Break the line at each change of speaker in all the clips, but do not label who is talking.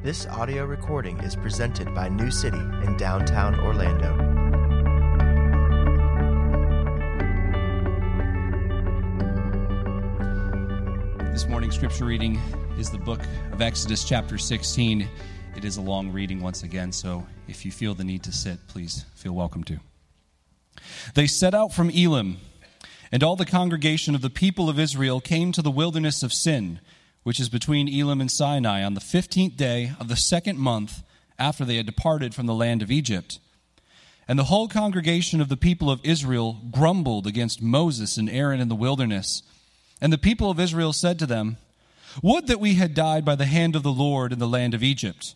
This audio recording is presented by New City in downtown Orlando.
This morning's scripture reading is the book of Exodus, chapter 16. It is a long reading once again, so if you feel the need to sit, please feel welcome to. They set out from Elim, and all the congregation of the people of Israel came to the wilderness of Sin, which is between Elim and Sinai, on the fifteenth day of the second month after they had departed from the land of Egypt. And the whole congregation of the people of Israel grumbled against Moses and Aaron in the wilderness. And the people of Israel said to them, Would that we had died by the hand of the Lord in the land of Egypt,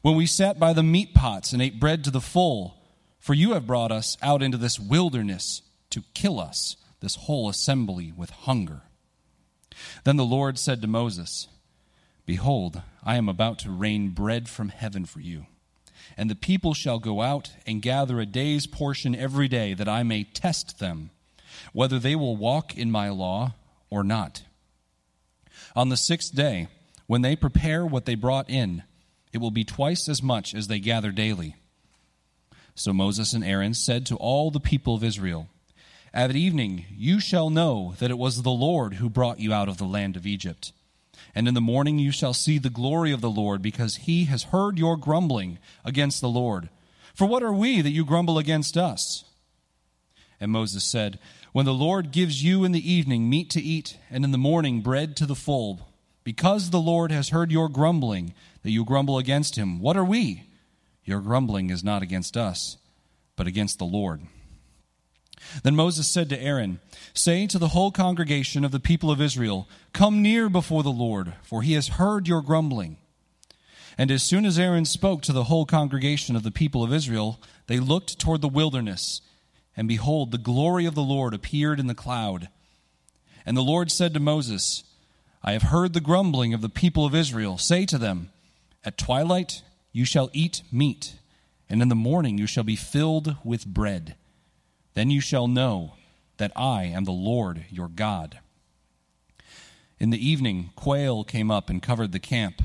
when we sat by the meat pots and ate bread to the full. For you have brought us out into this wilderness to kill us, this whole assembly, with hunger. Then the Lord said to Moses, Behold, I am about to rain bread from heaven for you. And the people shall go out and gather a day's portion every day, that I may test them, whether they will walk in my law or not. On the sixth day, when they prepare what they brought in, it will be twice as much as they gather daily. So Moses and Aaron said to all the people of Israel, At evening you shall know that it was the Lord who brought you out of the land of Egypt. And in the morning you shall see the glory of the Lord, because he has heard your grumbling against the Lord. For what are we that you grumble against us? And Moses said, When the Lord gives you in the evening meat to eat, and in the morning bread to the full, because the Lord has heard your grumbling, that you grumble against him, what are we? Your grumbling is not against us, but against the Lord. Then Moses said to Aaron, Say to the whole congregation of the people of Israel, Come near before the Lord, for he has heard your grumbling. And as soon as Aaron spoke to the whole congregation of the people of Israel, they looked toward the wilderness, and behold, the glory of the Lord appeared in the cloud. And the Lord said to Moses, I have heard the grumbling of the people of Israel. Say to them, At twilight you shall eat meat, and in the morning you shall be filled with bread. Then you shall know that I am the Lord your God. In the evening, quail came up and covered the camp,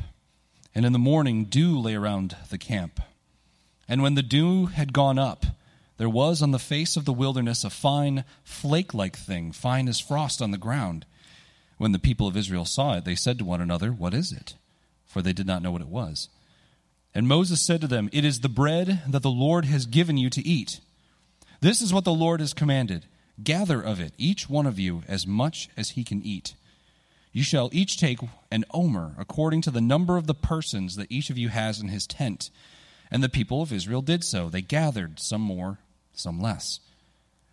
and in the morning, dew lay around the camp. And when the dew had gone up, there was on the face of the wilderness a fine, flake like thing, fine as frost on the ground. When the people of Israel saw it, they said to one another, What is it? For they did not know what it was. And Moses said to them, It is the bread that the Lord has given you to eat. This is what the Lord has commanded gather of it, each one of you, as much as he can eat. You shall each take an omer, according to the number of the persons that each of you has in his tent. And the people of Israel did so. They gathered, some more, some less.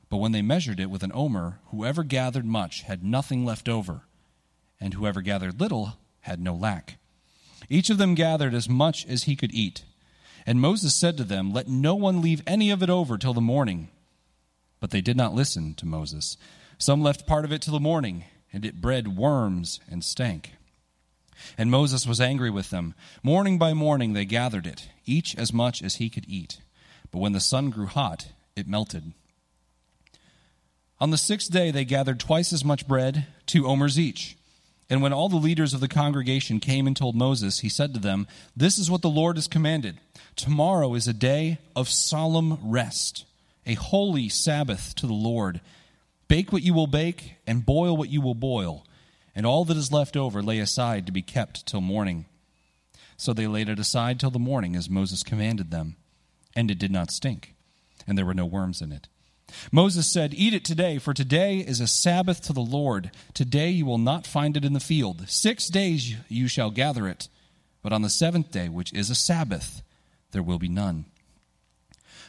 But when they measured it with an omer, whoever gathered much had nothing left over, and whoever gathered little had no lack. Each of them gathered as much as he could eat. And Moses said to them, Let no one leave any of it over till the morning. But they did not listen to Moses. Some left part of it till the morning, and it bred worms and stank. And Moses was angry with them. Morning by morning they gathered it, each as much as he could eat. But when the sun grew hot, it melted. On the sixth day they gathered twice as much bread, two omers each. And when all the leaders of the congregation came and told Moses, he said to them, This is what the Lord has commanded. Tomorrow is a day of solemn rest, a holy Sabbath to the Lord. Bake what you will bake, and boil what you will boil, and all that is left over lay aside to be kept till morning. So they laid it aside till the morning, as Moses commanded them. And it did not stink, and there were no worms in it. Moses said, Eat it today, for today is a Sabbath to the Lord. Today you will not find it in the field. Six days you shall gather it, but on the seventh day, which is a Sabbath, there will be none.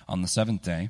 On the seventh day,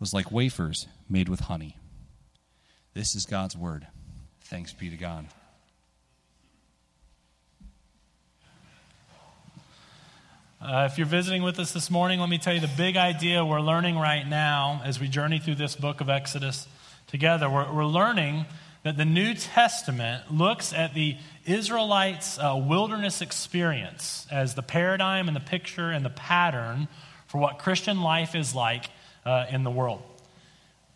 was like wafers made with honey. This is God's word. Thanks be to God.
Uh, if you're visiting with us this morning, let me tell you the big idea we're learning right now as we journey through this book of Exodus together. We're, we're learning that the New Testament looks at the Israelites' uh, wilderness experience as the paradigm and the picture and the pattern for what Christian life is like uh, in the world.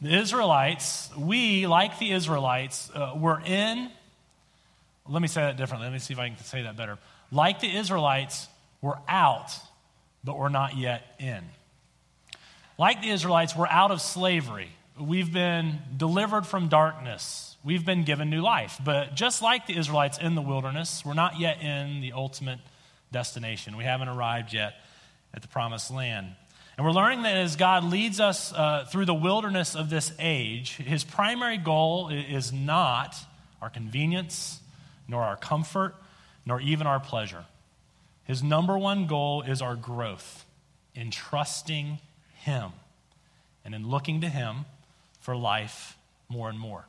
The Israelites, we, like the Israelites, uh, were in, let me say that differently. Let me see if I can say that better. Like the Israelites, we're out, but we're not yet in. Like the Israelites, we're out of slavery. We've been delivered from darkness. We've been given new life. But just like the Israelites in the wilderness, we're not yet in the ultimate destination. We haven't arrived yet at the promised land. And we're learning that as God leads us uh, through the wilderness of this age, his primary goal is not our convenience, nor our comfort, nor even our pleasure. His number one goal is our growth in trusting Him and in looking to Him for life more and more.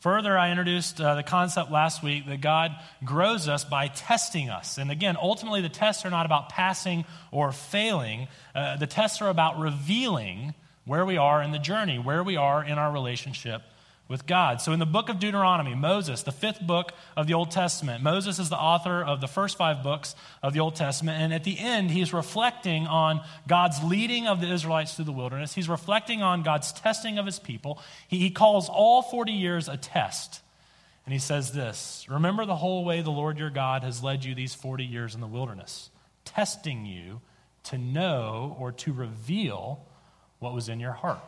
Further, I introduced uh, the concept last week that God grows us by testing us. And again, ultimately, the tests are not about passing or failing, uh, the tests are about revealing where we are in the journey, where we are in our relationship with God. So in the book of Deuteronomy, Moses, the fifth book of the Old Testament, Moses is the author of the first five books of the Old Testament. And at the end, he's reflecting on God's leading of the Israelites through the wilderness. He's reflecting on God's testing of his people. He, he calls all 40 years a test. And he says this Remember the whole way the Lord your God has led you these 40 years in the wilderness, testing you to know or to reveal what was in your heart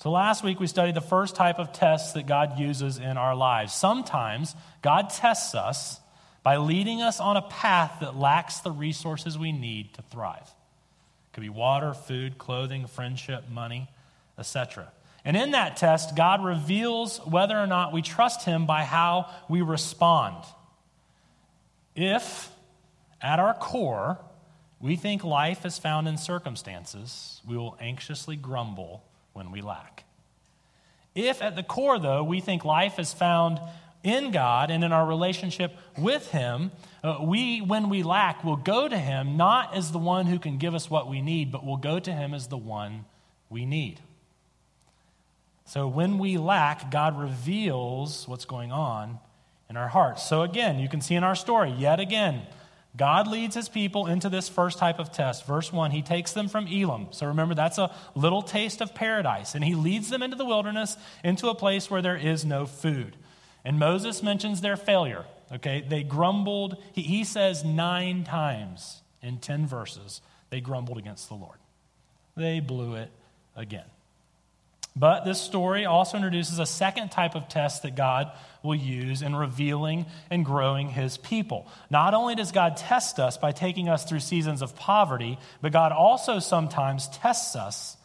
so last week we studied the first type of tests that God uses in our lives. Sometimes God tests us by leading us on a path that lacks the resources we need to thrive. It could be water, food, clothing, friendship, money, etc. And in that test, God reveals whether or not we trust Him by how we respond. If, at our core, we think life is found in circumstances, we will anxiously grumble when we lack. If at the core, though, we think life is found in God and in our relationship with Him, uh, we, when we lack, will go to Him not as the one who can give us what we need, but we'll go to Him as the one we need. So when we lack, God reveals what's going on in our hearts. So again, you can see in our story, yet again, God leads his people into this first type of test. Verse 1, he takes them from Elim. So remember, that's a little taste of paradise. And he leads them into the wilderness, into a place where there is no food. And Moses mentions their failure. Okay, they grumbled. He, he says nine times in 10 verses, they grumbled against the Lord. They blew it again. But this story also introduces a second type of test that God will use in revealing and growing his people. Not only does God test us by taking us through seasons of poverty, but God also sometimes tests us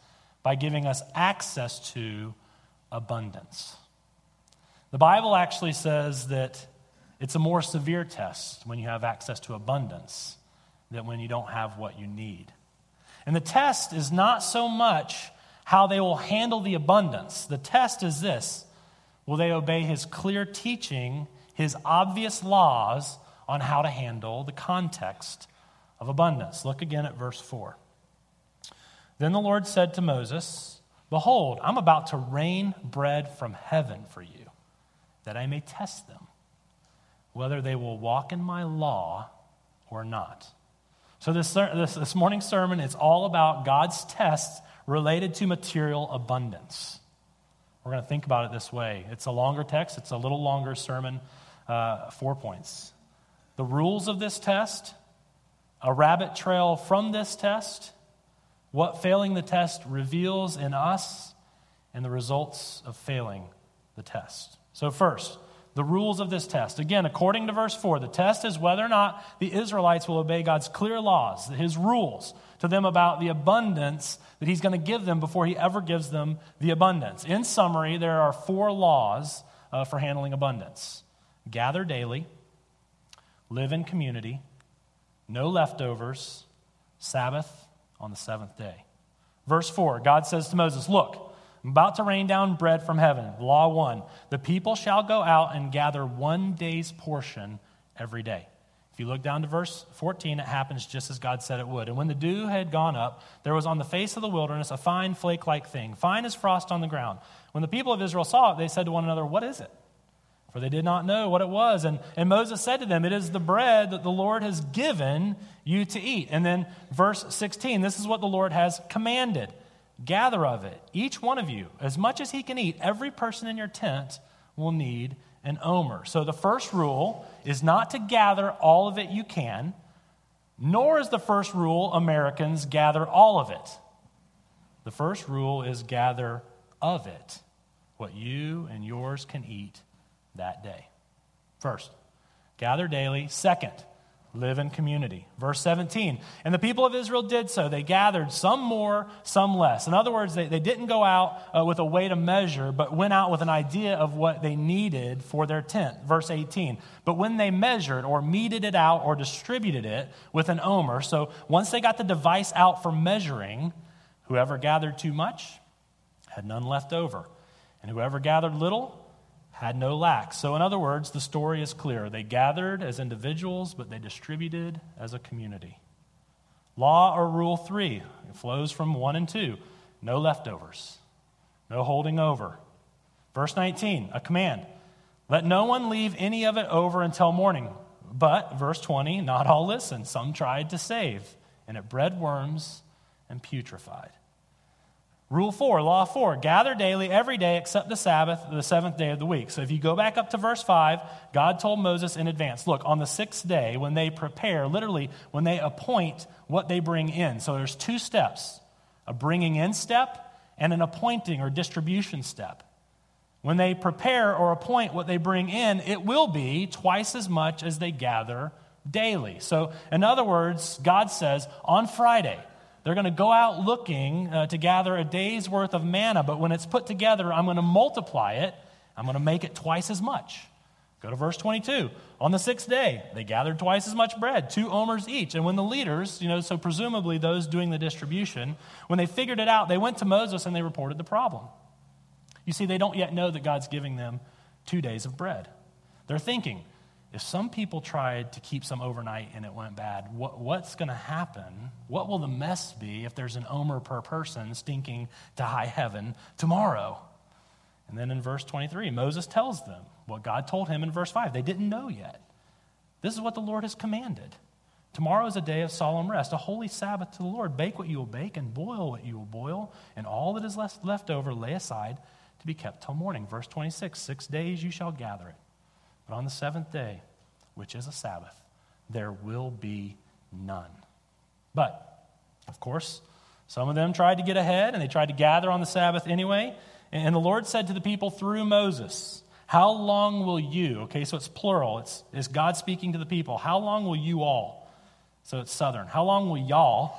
by giving us access to abundance. The Bible actually says that it's a more severe test when you have access to abundance than when you don't have what you need. And the test is not so much how they will handle the abundance. The test is this Will they obey his clear teaching, his obvious laws on how to handle the context of abundance? Look again at verse 4. Then the Lord said to Moses, Behold, I'm about to rain bread from heaven for you, that I may test them, whether they will walk in my law or not. So, this, this, this morning's sermon is all about God's tests related to material abundance. We're going to think about it this way. It's a longer text, it's a little longer sermon, uh, four points. The rules of this test, a rabbit trail from this test, what failing the test reveals in us, and the results of failing the test. So, first, the rules of this test. Again, according to verse 4, the test is whether or not the Israelites will obey God's clear laws, his rules to them about the abundance that he's going to give them before he ever gives them the abundance. In summary, there are four laws uh, for handling abundance gather daily, live in community, no leftovers, Sabbath on the seventh day. Verse 4, God says to Moses, Look, I'm about to rain down bread from heaven. Law one The people shall go out and gather one day's portion every day. If you look down to verse 14, it happens just as God said it would. And when the dew had gone up, there was on the face of the wilderness a fine flake like thing, fine as frost on the ground. When the people of Israel saw it, they said to one another, What is it? For they did not know what it was. And, and Moses said to them, It is the bread that the Lord has given you to eat. And then verse 16, this is what the Lord has commanded gather of it, each one of you, as much as he can eat. Every person in your tent will need an omer. So the first rule is not to gather all of it you can, nor is the first rule Americans gather all of it. The first rule is gather of it, what you and yours can eat that day. First, gather daily. Second, live in community. Verse 17. And the people of Israel did so. They gathered some more, some less. In other words, they, they didn't go out uh, with a way to measure, but went out with an idea of what they needed for their tent. Verse 18. But when they measured or meted it out or distributed it with an omer, so once they got the device out for measuring, whoever gathered too much had none left over. And whoever gathered little, had no lack. So, in other words, the story is clear. They gathered as individuals, but they distributed as a community. Law or rule three it flows from one and two no leftovers, no holding over. Verse 19, a command let no one leave any of it over until morning. But, verse 20, not all listened. Some tried to save, and it bred worms and putrefied. Rule four, law four, gather daily every day except the Sabbath, the seventh day of the week. So if you go back up to verse five, God told Moses in advance look, on the sixth day, when they prepare, literally, when they appoint what they bring in. So there's two steps a bringing in step and an appointing or distribution step. When they prepare or appoint what they bring in, it will be twice as much as they gather daily. So, in other words, God says on Friday, they're going to go out looking uh, to gather a day's worth of manna, but when it's put together, I'm going to multiply it. I'm going to make it twice as much. Go to verse 22. On the sixth day, they gathered twice as much bread, two omers each. And when the leaders, you know, so presumably those doing the distribution, when they figured it out, they went to Moses and they reported the problem. You see, they don't yet know that God's giving them two days of bread. They're thinking, if some people tried to keep some overnight and it went bad, what, what's going to happen? What will the mess be if there's an omer per person stinking to high heaven tomorrow? And then in verse 23, Moses tells them what God told him in verse 5. They didn't know yet. This is what the Lord has commanded. Tomorrow is a day of solemn rest, a holy Sabbath to the Lord. Bake what you will bake and boil what you will boil, and all that is left, left over lay aside to be kept till morning. Verse 26 Six days you shall gather it but on the seventh day, which is a Sabbath, there will be none. But, of course, some of them tried to get ahead and they tried to gather on the Sabbath anyway. And the Lord said to the people through Moses, How long will you, okay, so it's plural, it's, it's God speaking to the people, how long will you all, so it's southern, how long will y'all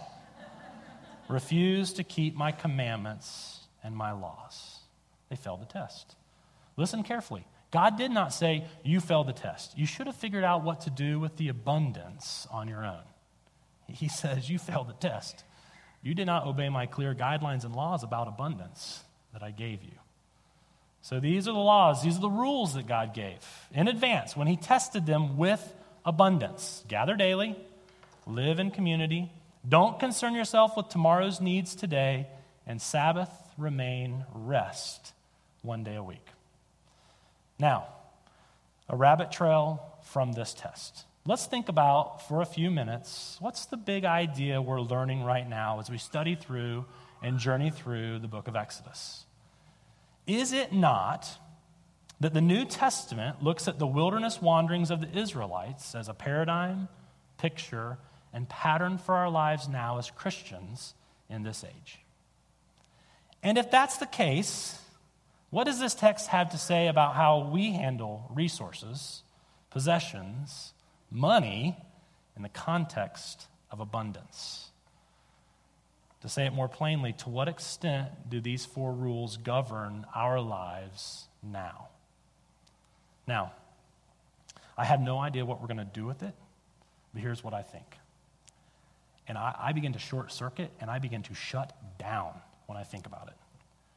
refuse to keep my commandments and my laws? They failed the test. Listen carefully. God did not say, You failed the test. You should have figured out what to do with the abundance on your own. He says, You failed the test. You did not obey my clear guidelines and laws about abundance that I gave you. So these are the laws, these are the rules that God gave in advance when He tested them with abundance. Gather daily, live in community, don't concern yourself with tomorrow's needs today, and Sabbath remain rest one day a week. Now, a rabbit trail from this test. Let's think about for a few minutes what's the big idea we're learning right now as we study through and journey through the book of Exodus. Is it not that the New Testament looks at the wilderness wanderings of the Israelites as a paradigm, picture, and pattern for our lives now as Christians in this age? And if that's the case, what does this text have to say about how we handle resources, possessions, money in the context of abundance? To say it more plainly, to what extent do these four rules govern our lives now? Now, I have no idea what we're going to do with it, but here's what I think. And I, I begin to short circuit and I begin to shut down when I think about it.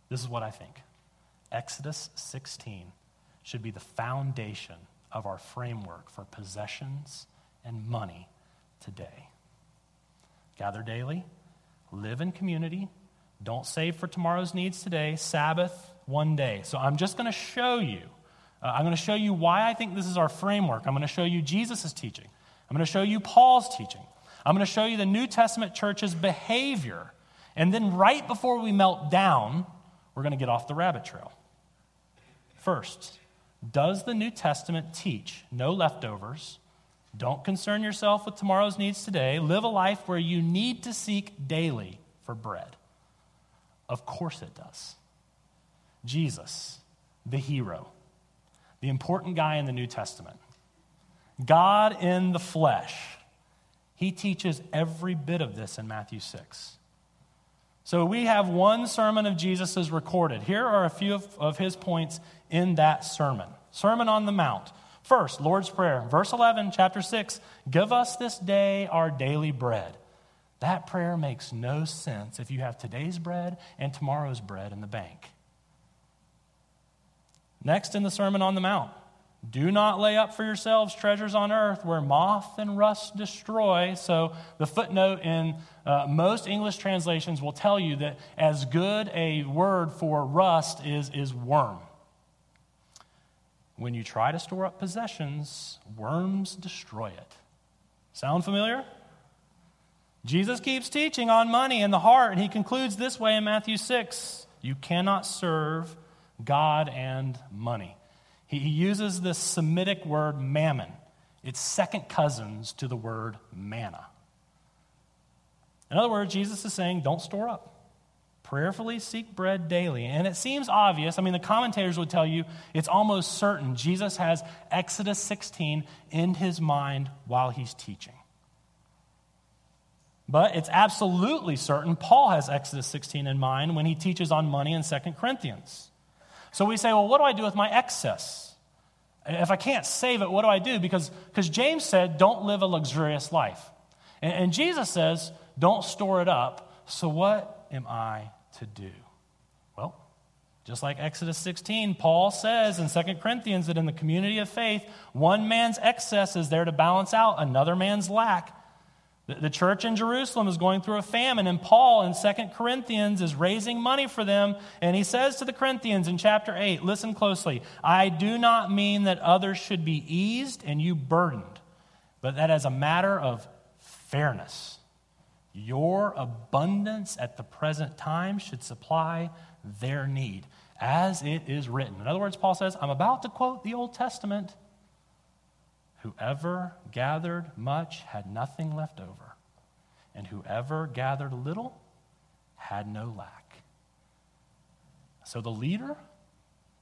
This is what I think. Exodus 16 should be the foundation of our framework for possessions and money today. Gather daily, live in community, don't save for tomorrow's needs today, Sabbath one day. So I'm just going to show you. Uh, I'm going to show you why I think this is our framework. I'm going to show you Jesus' teaching. I'm going to show you Paul's teaching. I'm going to show you the New Testament church's behavior. And then, right before we melt down, we're going to get off the rabbit trail. First, does the New Testament teach no leftovers? Don't concern yourself with tomorrow's needs today. Live a life where you need to seek daily for bread. Of course it does. Jesus, the hero, the important guy in the New Testament, God in the flesh, he teaches every bit of this in Matthew 6. So we have one sermon of Jesus' recorded. Here are a few of, of his points in that sermon Sermon on the Mount. First, Lord's Prayer. Verse 11, chapter 6 Give us this day our daily bread. That prayer makes no sense if you have today's bread and tomorrow's bread in the bank. Next, in the Sermon on the Mount, do not lay up for yourselves treasures on earth where moth and rust destroy. So, the footnote in uh, most English translations will tell you that as good a word for rust is, is worm. When you try to store up possessions, worms destroy it. Sound familiar? Jesus keeps teaching on money and the heart, and he concludes this way in Matthew 6 You cannot serve God and money. He, uses this Semitic word mammon, it's second cousins to the word manna. In other words, Jesus is saying, Don't store up. Prayerfully seek bread daily. And it seems obvious. I mean, the commentators would tell you it's almost certain Jesus has Exodus 16 in his mind while he's teaching. But it's absolutely certain Paul has Exodus 16 in mind when he teaches on money in 2 Corinthians. So we say, well, what do I do with my excess? If I can't save it, what do I do? Because, because James said, don't live a luxurious life. And, and Jesus says, don't store it up. So what am I to do? Well, just like Exodus 16, Paul says in 2 Corinthians that in the community of faith, one man's excess is there to balance out another man's lack. The church in Jerusalem is going through a famine, and Paul in 2 Corinthians is raising money for them. And he says to the Corinthians in chapter 8, listen closely, I do not mean that others should be eased and you burdened, but that as a matter of fairness. Your abundance at the present time should supply their need, as it is written. In other words, Paul says, I'm about to quote the Old Testament. Whoever gathered much had nothing left over, and whoever gathered little had no lack. So the leader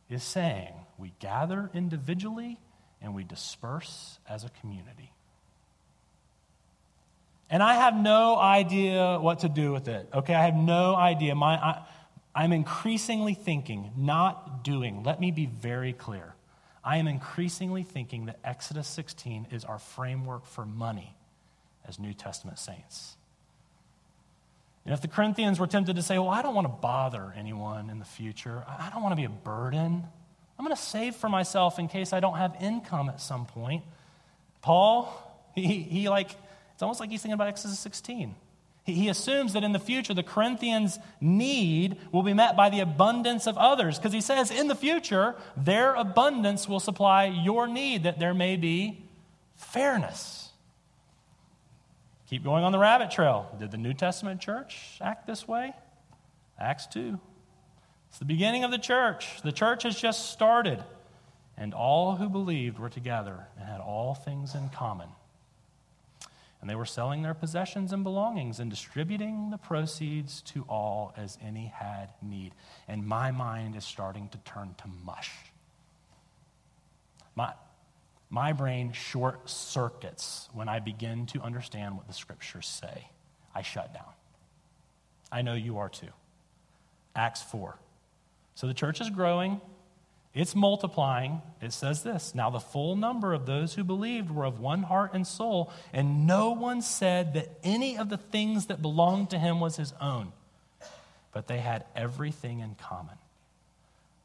is saying we gather individually and we disperse as a community. And I have no idea what to do with it. Okay, I have no idea. My, I, I'm increasingly thinking, not doing. Let me be very clear. I am increasingly thinking that Exodus 16 is our framework for money as New Testament saints. And if the Corinthians were tempted to say, Well, I don't want to bother anyone in the future, I don't want to be a burden, I'm going to save for myself in case I don't have income at some point. Paul, he, he like it's almost like he's thinking about Exodus 16. He assumes that in the future, the Corinthians' need will be met by the abundance of others, because he says in the future, their abundance will supply your need, that there may be fairness. Keep going on the rabbit trail. Did the New Testament church act this way? Acts 2. It's the beginning of the church. The church has just started, and all who believed were together and had all things in common. And they were selling their possessions and belongings and distributing the proceeds to all as any had need. And my mind is starting to turn to mush. My, my brain short circuits when I begin to understand what the scriptures say. I shut down. I know you are too. Acts 4. So the church is growing. It's multiplying. It says this Now the full number of those who believed were of one heart and soul, and no one said that any of the things that belonged to him was his own, but they had everything in common.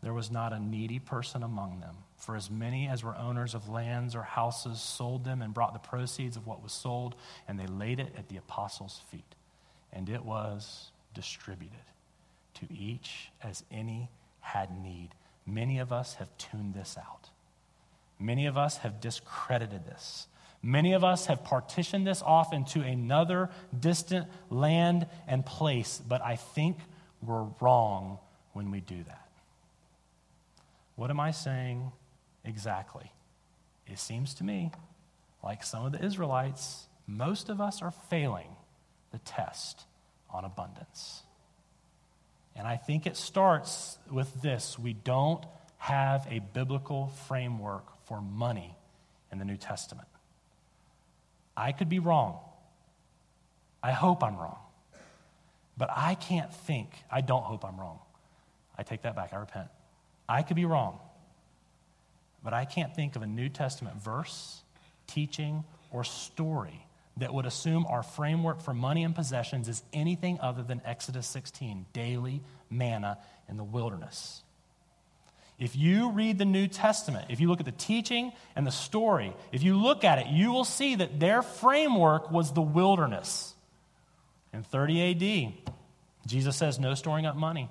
there was not a needy person among them. For as many as were owners of lands or houses sold them and brought the proceeds of what was sold, and they laid it at the apostles' feet. And it was distributed to each as any had need. Many of us have tuned this out. Many of us have discredited this. Many of us have partitioned this off into another distant land and place, but I think we're wrong when we do that. What am I saying exactly? It seems to me like some of the Israelites, most of us are failing the test on abundance. And I think it starts with this we don't have a biblical framework for money in the New Testament. I could be wrong. I hope I'm wrong. But I can't think, I don't hope I'm wrong. I take that back, I repent. I could be wrong. But I can't think of a New Testament verse, teaching, or story that would assume our framework for money and possessions is anything other than Exodus 16, daily manna in the wilderness. If you read the New Testament, if you look at the teaching and the story, if you look at it, you will see that their framework was the wilderness. In 30 AD, Jesus says, No storing up money,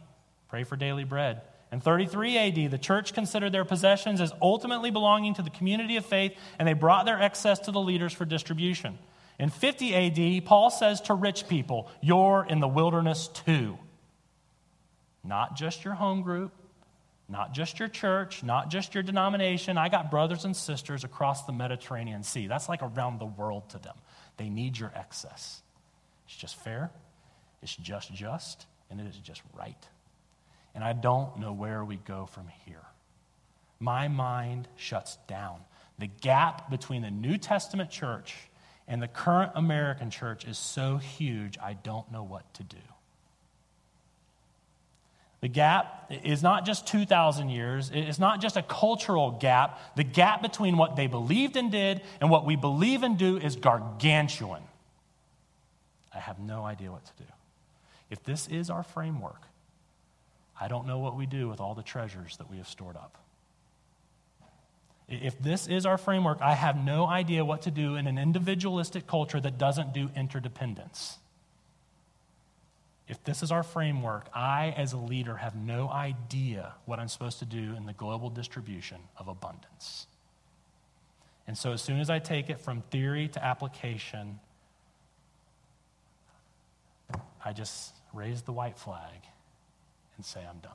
pray for daily bread. In 33 AD, the church considered their possessions as ultimately belonging to the community of faith, and they brought their excess to the leaders for distribution. In 50 AD, Paul says to rich people, You're in the wilderness too. Not just your home group, not just your church, not just your denomination. I got brothers and sisters across the Mediterranean Sea. That's like around the world to them. They need your excess. It's just fair, it's just just, and it is just right. And I don't know where we go from here. My mind shuts down. The gap between the New Testament church and the current American church is so huge, I don't know what to do. The gap is not just 2,000 years, it's not just a cultural gap. The gap between what they believed and did and what we believe and do is gargantuan. I have no idea what to do. If this is our framework, I don't know what we do with all the treasures that we have stored up. If this is our framework, I have no idea what to do in an individualistic culture that doesn't do interdependence. If this is our framework, I, as a leader, have no idea what I'm supposed to do in the global distribution of abundance. And so, as soon as I take it from theory to application, I just raise the white flag and say, I'm done.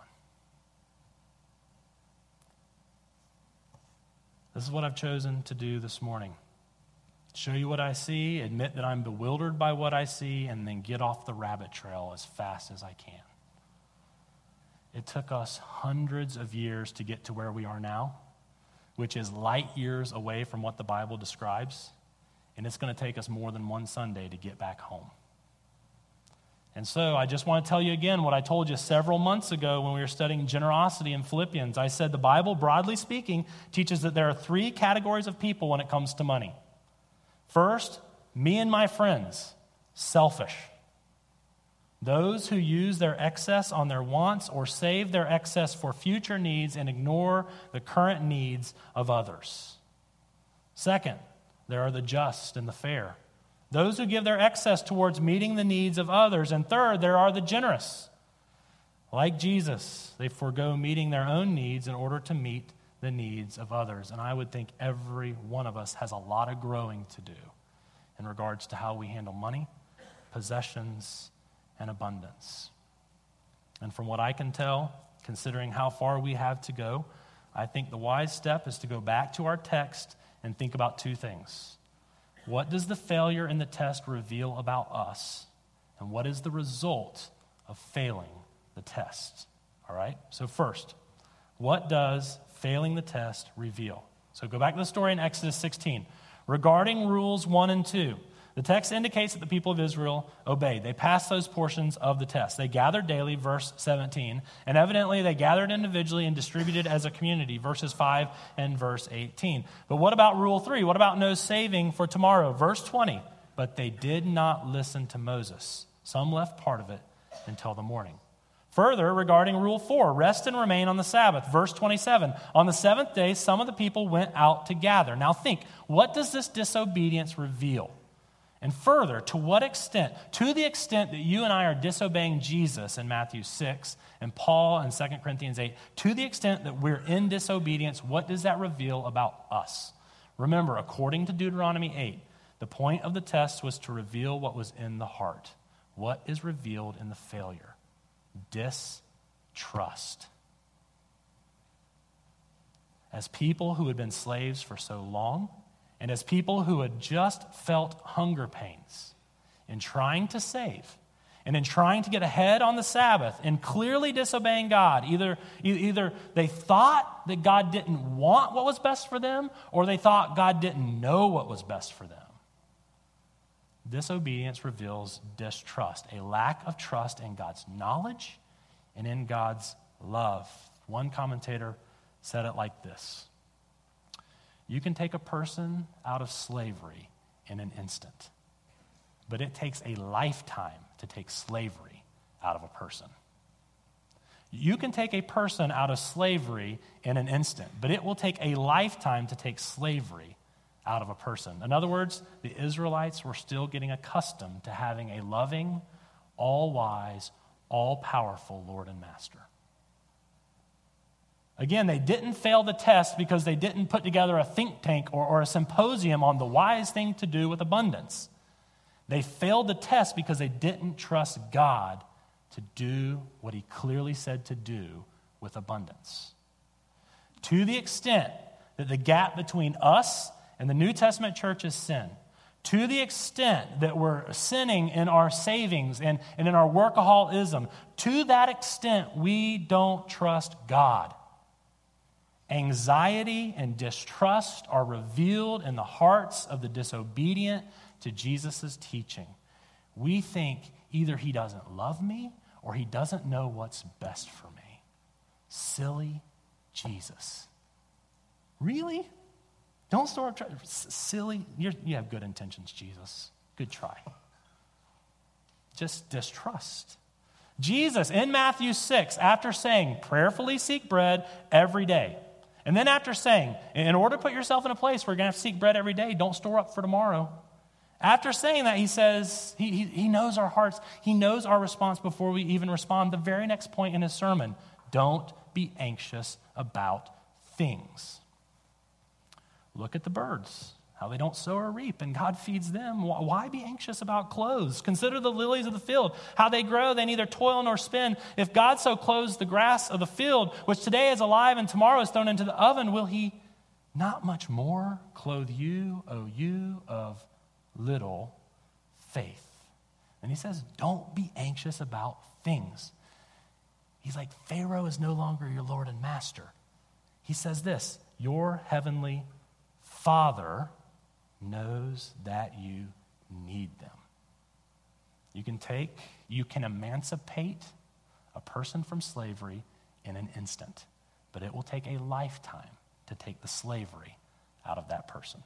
This is what I've chosen to do this morning show you what I see, admit that I'm bewildered by what I see, and then get off the rabbit trail as fast as I can. It took us hundreds of years to get to where we are now, which is light years away from what the Bible describes, and it's going to take us more than one Sunday to get back home. And so I just want to tell you again what I told you several months ago when we were studying generosity in Philippians. I said the Bible, broadly speaking, teaches that there are three categories of people when it comes to money. First, me and my friends, selfish. Those who use their excess on their wants or save their excess for future needs and ignore the current needs of others. Second, there are the just and the fair. Those who give their excess towards meeting the needs of others. And third, there are the generous. Like Jesus, they forego meeting their own needs in order to meet the needs of others. And I would think every one of us has a lot of growing to do in regards to how we handle money, possessions, and abundance. And from what I can tell, considering how far we have to go, I think the wise step is to go back to our text and think about two things. What does the failure in the test reveal about us? And what is the result of failing the test? All right? So, first, what does failing the test reveal? So, go back to the story in Exodus 16. Regarding rules 1 and 2, the text indicates that the people of Israel obeyed. They passed those portions of the test. They gathered daily, verse 17, and evidently they gathered individually and distributed as a community, verses 5 and verse 18. But what about rule 3? What about no saving for tomorrow? Verse 20. But they did not listen to Moses. Some left part of it until the morning. Further, regarding rule four, rest and remain on the Sabbath. Verse 27 On the seventh day, some of the people went out to gather. Now think, what does this disobedience reveal? And further, to what extent? To the extent that you and I are disobeying Jesus in Matthew 6 and Paul in 2 Corinthians 8, to the extent that we're in disobedience, what does that reveal about us? Remember, according to Deuteronomy 8, the point of the test was to reveal what was in the heart. What is revealed in the failure? distrust. As people who had been slaves for so long, and as people who had just felt hunger pains in trying to save, and in trying to get ahead on the Sabbath and clearly disobeying God. Either, either they thought that God didn't want what was best for them, or they thought God didn't know what was best for them. Disobedience reveals distrust, a lack of trust in God's knowledge and in God's love. One commentator said it like this You can take a person out of slavery in an instant, but it takes a lifetime to take slavery out of a person. You can take a person out of slavery in an instant, but it will take a lifetime to take slavery out of a person. In other words, the Israelites were still getting accustomed to having a loving, all wise, all powerful Lord and Master. Again, they didn't fail the test because they didn't put together a think tank or, or a symposium on the wise thing to do with abundance. They failed the test because they didn't trust God to do what He clearly said to do with abundance. To the extent that the gap between us and the New Testament church is sin. To the extent that we're sinning in our savings and, and in our workaholism, to that extent, we don't trust God. Anxiety and distrust are revealed in the hearts of the disobedient to Jesus' teaching. We think either he doesn't love me or he doesn't know what's best for me. Silly Jesus. Really? Don't start trying. Silly. You're, you have good intentions, Jesus. Good try. Just distrust. Jesus in Matthew 6, after saying, prayerfully seek bread every day, and then after saying, in order to put yourself in a place where you're going to have to seek bread every day, don't store up for tomorrow. After saying that, he says, he, he, he knows our hearts. He knows our response before we even respond. The very next point in his sermon don't be anxious about things. Look at the birds, how they don't sow or reap, and God feeds them. Why be anxious about clothes? Consider the lilies of the field, how they grow, they neither toil nor spin. If God so clothes the grass of the field, which today is alive and tomorrow is thrown into the oven, will he not much more clothe you, O you of little faith? And he says, Don't be anxious about things. He's like, Pharaoh is no longer your Lord and Master. He says this Your heavenly Father knows that you need them. You can take, you can emancipate a person from slavery in an instant, but it will take a lifetime to take the slavery out of that person.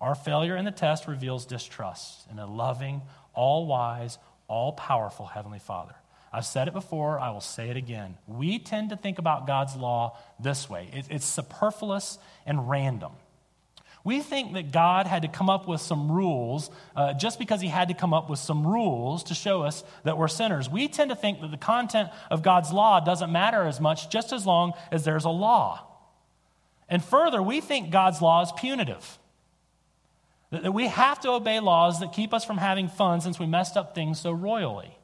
Our failure in the test reveals distrust in a loving, all wise, all powerful Heavenly Father. I've said it before, I will say it again. We tend to think about God's law this way it's superfluous and random. We think that God had to come up with some rules uh, just because he had to come up with some rules to show us that we're sinners. We tend to think that the content of God's law doesn't matter as much just as long as there's a law. And further, we think God's law is punitive. That we have to obey laws that keep us from having fun since we messed up things so royally.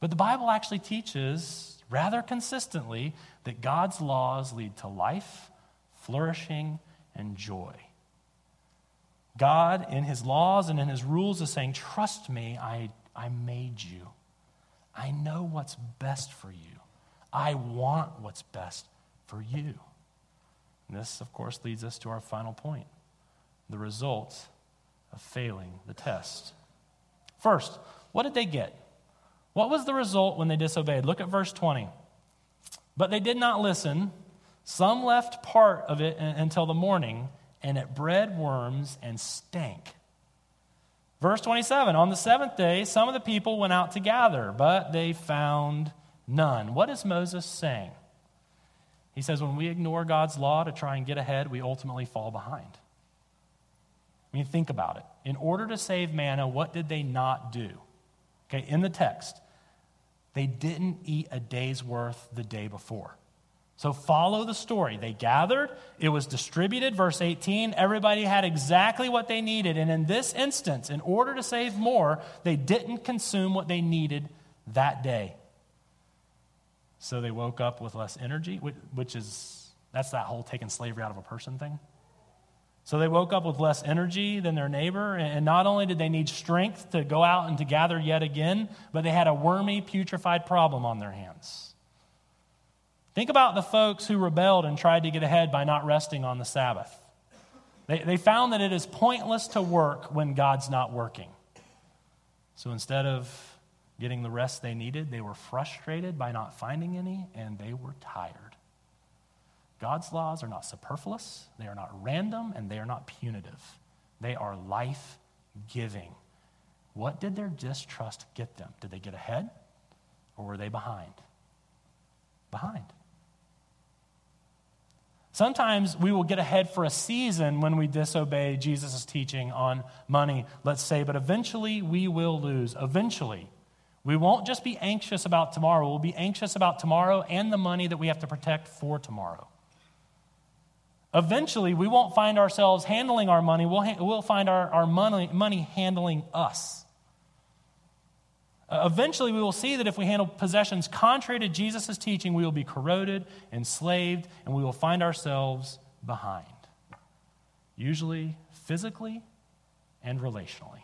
But the Bible actually teaches rather consistently that God's laws lead to life, flourishing, and joy. God, in his laws and in his rules, is saying, Trust me, I, I made you. I know what's best for you. I want what's best for you. And this, of course, leads us to our final point the result of failing the test. First, what did they get? What was the result when they disobeyed? Look at verse 20. But they did not listen. Some left part of it until the morning and it bred worms and stank. Verse 27 On the seventh day, some of the people went out to gather, but they found None. What is Moses saying? He says, when we ignore God's law to try and get ahead, we ultimately fall behind. I mean, think about it. In order to save manna, what did they not do? Okay, in the text, they didn't eat a day's worth the day before. So follow the story. They gathered, it was distributed, verse 18. Everybody had exactly what they needed. And in this instance, in order to save more, they didn't consume what they needed that day. So they woke up with less energy, which is, that's that whole taking slavery out of a person thing. So they woke up with less energy than their neighbor, and not only did they need strength to go out and to gather yet again, but they had a wormy, putrefied problem on their hands. Think about the folks who rebelled and tried to get ahead by not resting on the Sabbath. They, they found that it is pointless to work when God's not working. So instead of getting the rest they needed, they were frustrated by not finding any, and they were tired. God's laws are not superfluous, they are not random, and they are not punitive. They are life giving. What did their distrust get them? Did they get ahead or were they behind? Behind. Sometimes we will get ahead for a season when we disobey Jesus' teaching on money, let's say, but eventually we will lose. Eventually. We won't just be anxious about tomorrow, we'll be anxious about tomorrow and the money that we have to protect for tomorrow. Eventually, we won't find ourselves handling our money, we'll, ha- we'll find our, our money, money handling us. Uh, eventually, we will see that if we handle possessions contrary to Jesus' teaching, we will be corroded, enslaved, and we will find ourselves behind. Usually, physically and relationally.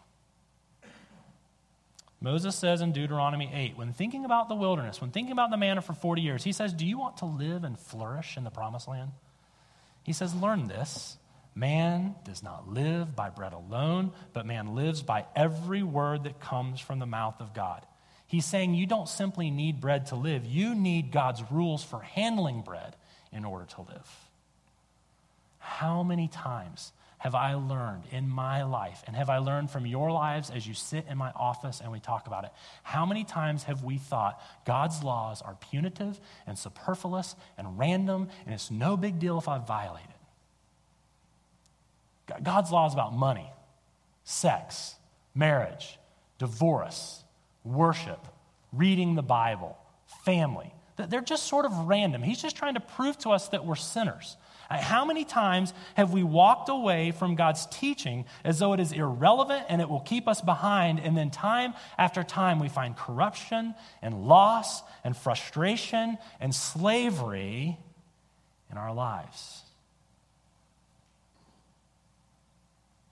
Moses says in Deuteronomy 8, when thinking about the wilderness, when thinking about the manna for 40 years, he says, Do you want to live and flourish in the promised land? He says, Learn this. Man does not live by bread alone, but man lives by every word that comes from the mouth of God. He's saying you don't simply need bread to live, you need God's rules for handling bread in order to live. How many times have I learned in my life, and have I learned from your lives as you sit in my office and we talk about it? How many times have we thought God's laws are punitive and superfluous and random, and it's no big deal if I violate it? God's law is about money, sex, marriage, divorce, worship, reading the Bible, family. They're just sort of random. He's just trying to prove to us that we're sinners. Uh, how many times have we walked away from God's teaching as though it is irrelevant and it will keep us behind? And then, time after time, we find corruption and loss and frustration and slavery in our lives.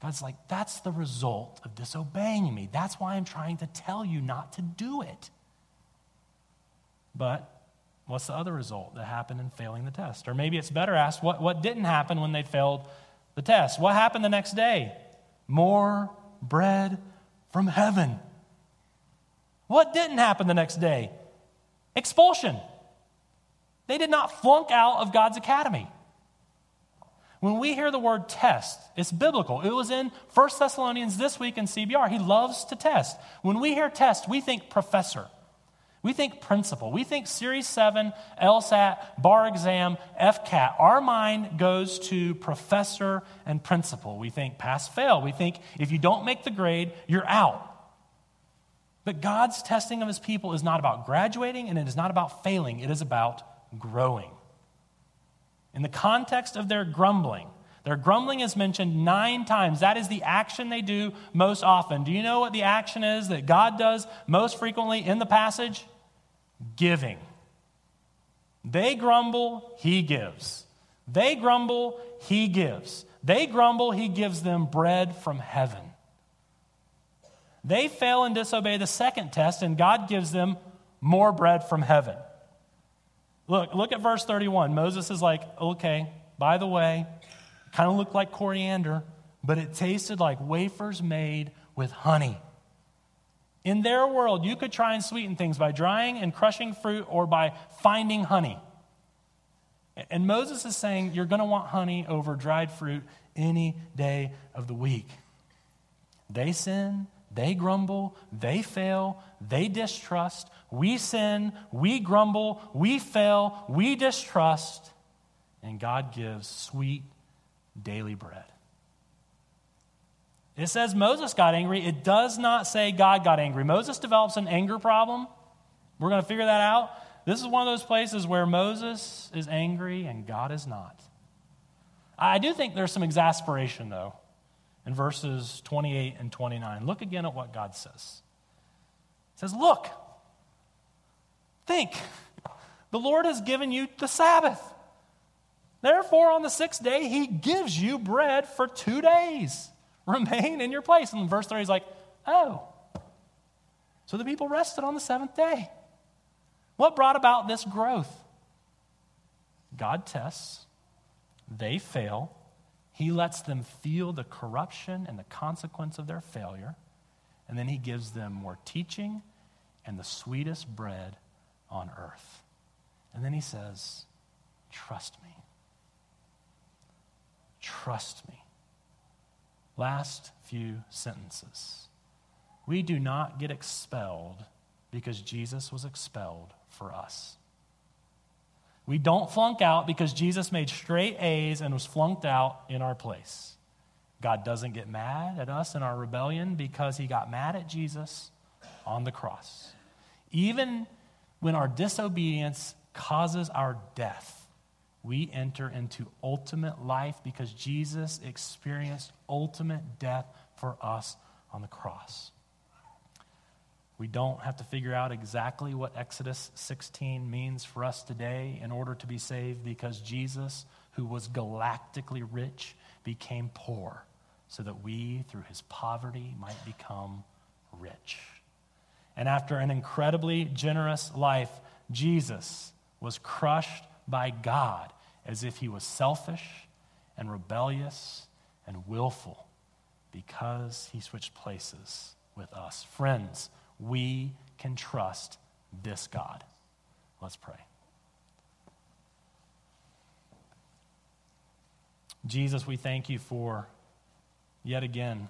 God's like, that's the result of disobeying me. That's why I'm trying to tell you not to do it. But What's the other result that happened in failing the test? Or maybe it's better asked, what, what didn't happen when they failed the test? What happened the next day? More bread from heaven. What didn't happen the next day? Expulsion. They did not flunk out of God's academy. When we hear the word test, it's biblical. It was in 1 Thessalonians this week in CBR. He loves to test. When we hear test, we think professor. We think principal. We think Series 7, LSAT, bar exam, FCAT. Our mind goes to professor and principal. We think pass fail. We think if you don't make the grade, you're out. But God's testing of his people is not about graduating and it is not about failing, it is about growing. In the context of their grumbling, their grumbling is mentioned nine times. That is the action they do most often. Do you know what the action is that God does most frequently in the passage? Giving. They grumble, He gives. They grumble, He gives. They grumble, He gives them bread from heaven. They fail and disobey the second test, and God gives them more bread from heaven. Look, look at verse 31. Moses is like, okay, by the way, Kind of looked like coriander, but it tasted like wafers made with honey. In their world, you could try and sweeten things by drying and crushing fruit or by finding honey. And Moses is saying, You're going to want honey over dried fruit any day of the week. They sin, They grumble, they fail, they distrust. We sin, we grumble, we fail, we distrust. And God gives sweet daily bread. It says Moses got angry. It does not say God got angry. Moses develops an anger problem. We're going to figure that out. This is one of those places where Moses is angry and God is not. I do think there's some exasperation, though, in verses 28 and 29. Look again at what God says. He says, Look, think, the Lord has given you the Sabbath. Therefore, on the sixth day, he gives you bread for two days. Remain in your place. And in verse 3, he's like, Oh. So the people rested on the seventh day. What brought about this growth? God tests, they fail. He lets them feel the corruption and the consequence of their failure. And then he gives them more teaching and the sweetest bread on earth. And then he says, Trust me. Trust me. Last few sentences. We do not get expelled because Jesus was expelled for us. We don't flunk out because Jesus made straight A's and was flunked out in our place. God doesn't get mad at us in our rebellion because he got mad at Jesus on the cross. Even when our disobedience causes our death, we enter into ultimate life because Jesus experienced ultimate death for us on the cross. We don't have to figure out exactly what Exodus 16 means for us today in order to be saved because Jesus, who was galactically rich, became poor so that we, through his poverty, might become rich. And after an incredibly generous life, Jesus was crushed by God as if he was selfish and rebellious and willful because he switched places with us. Friends, we can trust this God. Let's pray. Jesus, we thank you for yet again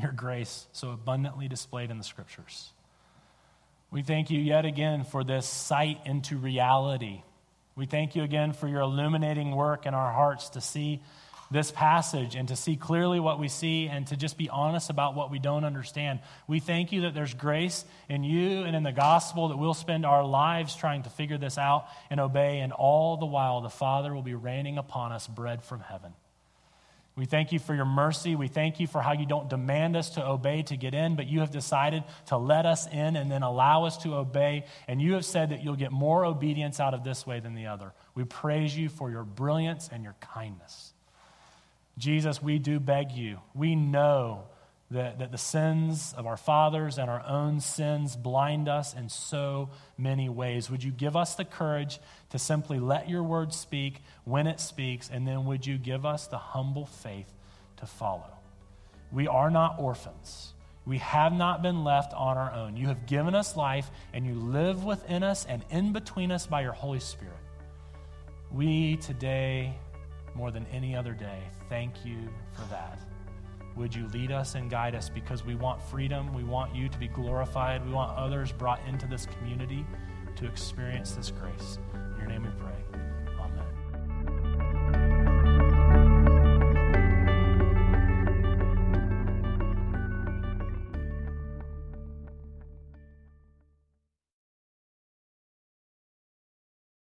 your grace so abundantly displayed in the scriptures. We thank you yet again for this sight into reality we thank you again for your illuminating work in our hearts to see this passage and to see clearly what we see and to just be honest about what we don't understand. We thank you that there's grace in you and in the gospel that we'll spend our lives trying to figure this out and obey, and all the while the Father will be raining upon us bread from heaven. We thank you for your mercy. We thank you for how you don't demand us to obey to get in, but you have decided to let us in and then allow us to obey. And you have said that you'll get more obedience out of this way than the other. We praise you for your brilliance and your kindness. Jesus, we do beg you. We know that, that the sins of our fathers and our own sins blind us in so many ways. Would you give us the courage to simply let your word speak when it speaks, and then would you give us the humble faith to follow? We are not orphans. We have not been left on our own. You have given us life, and you live within us and in between us by your Holy Spirit. We today, more than any other day, thank you for that. Would you lead us and guide us because we want freedom, we want you to be glorified, we want others brought into this community to experience this grace. In your name we pray.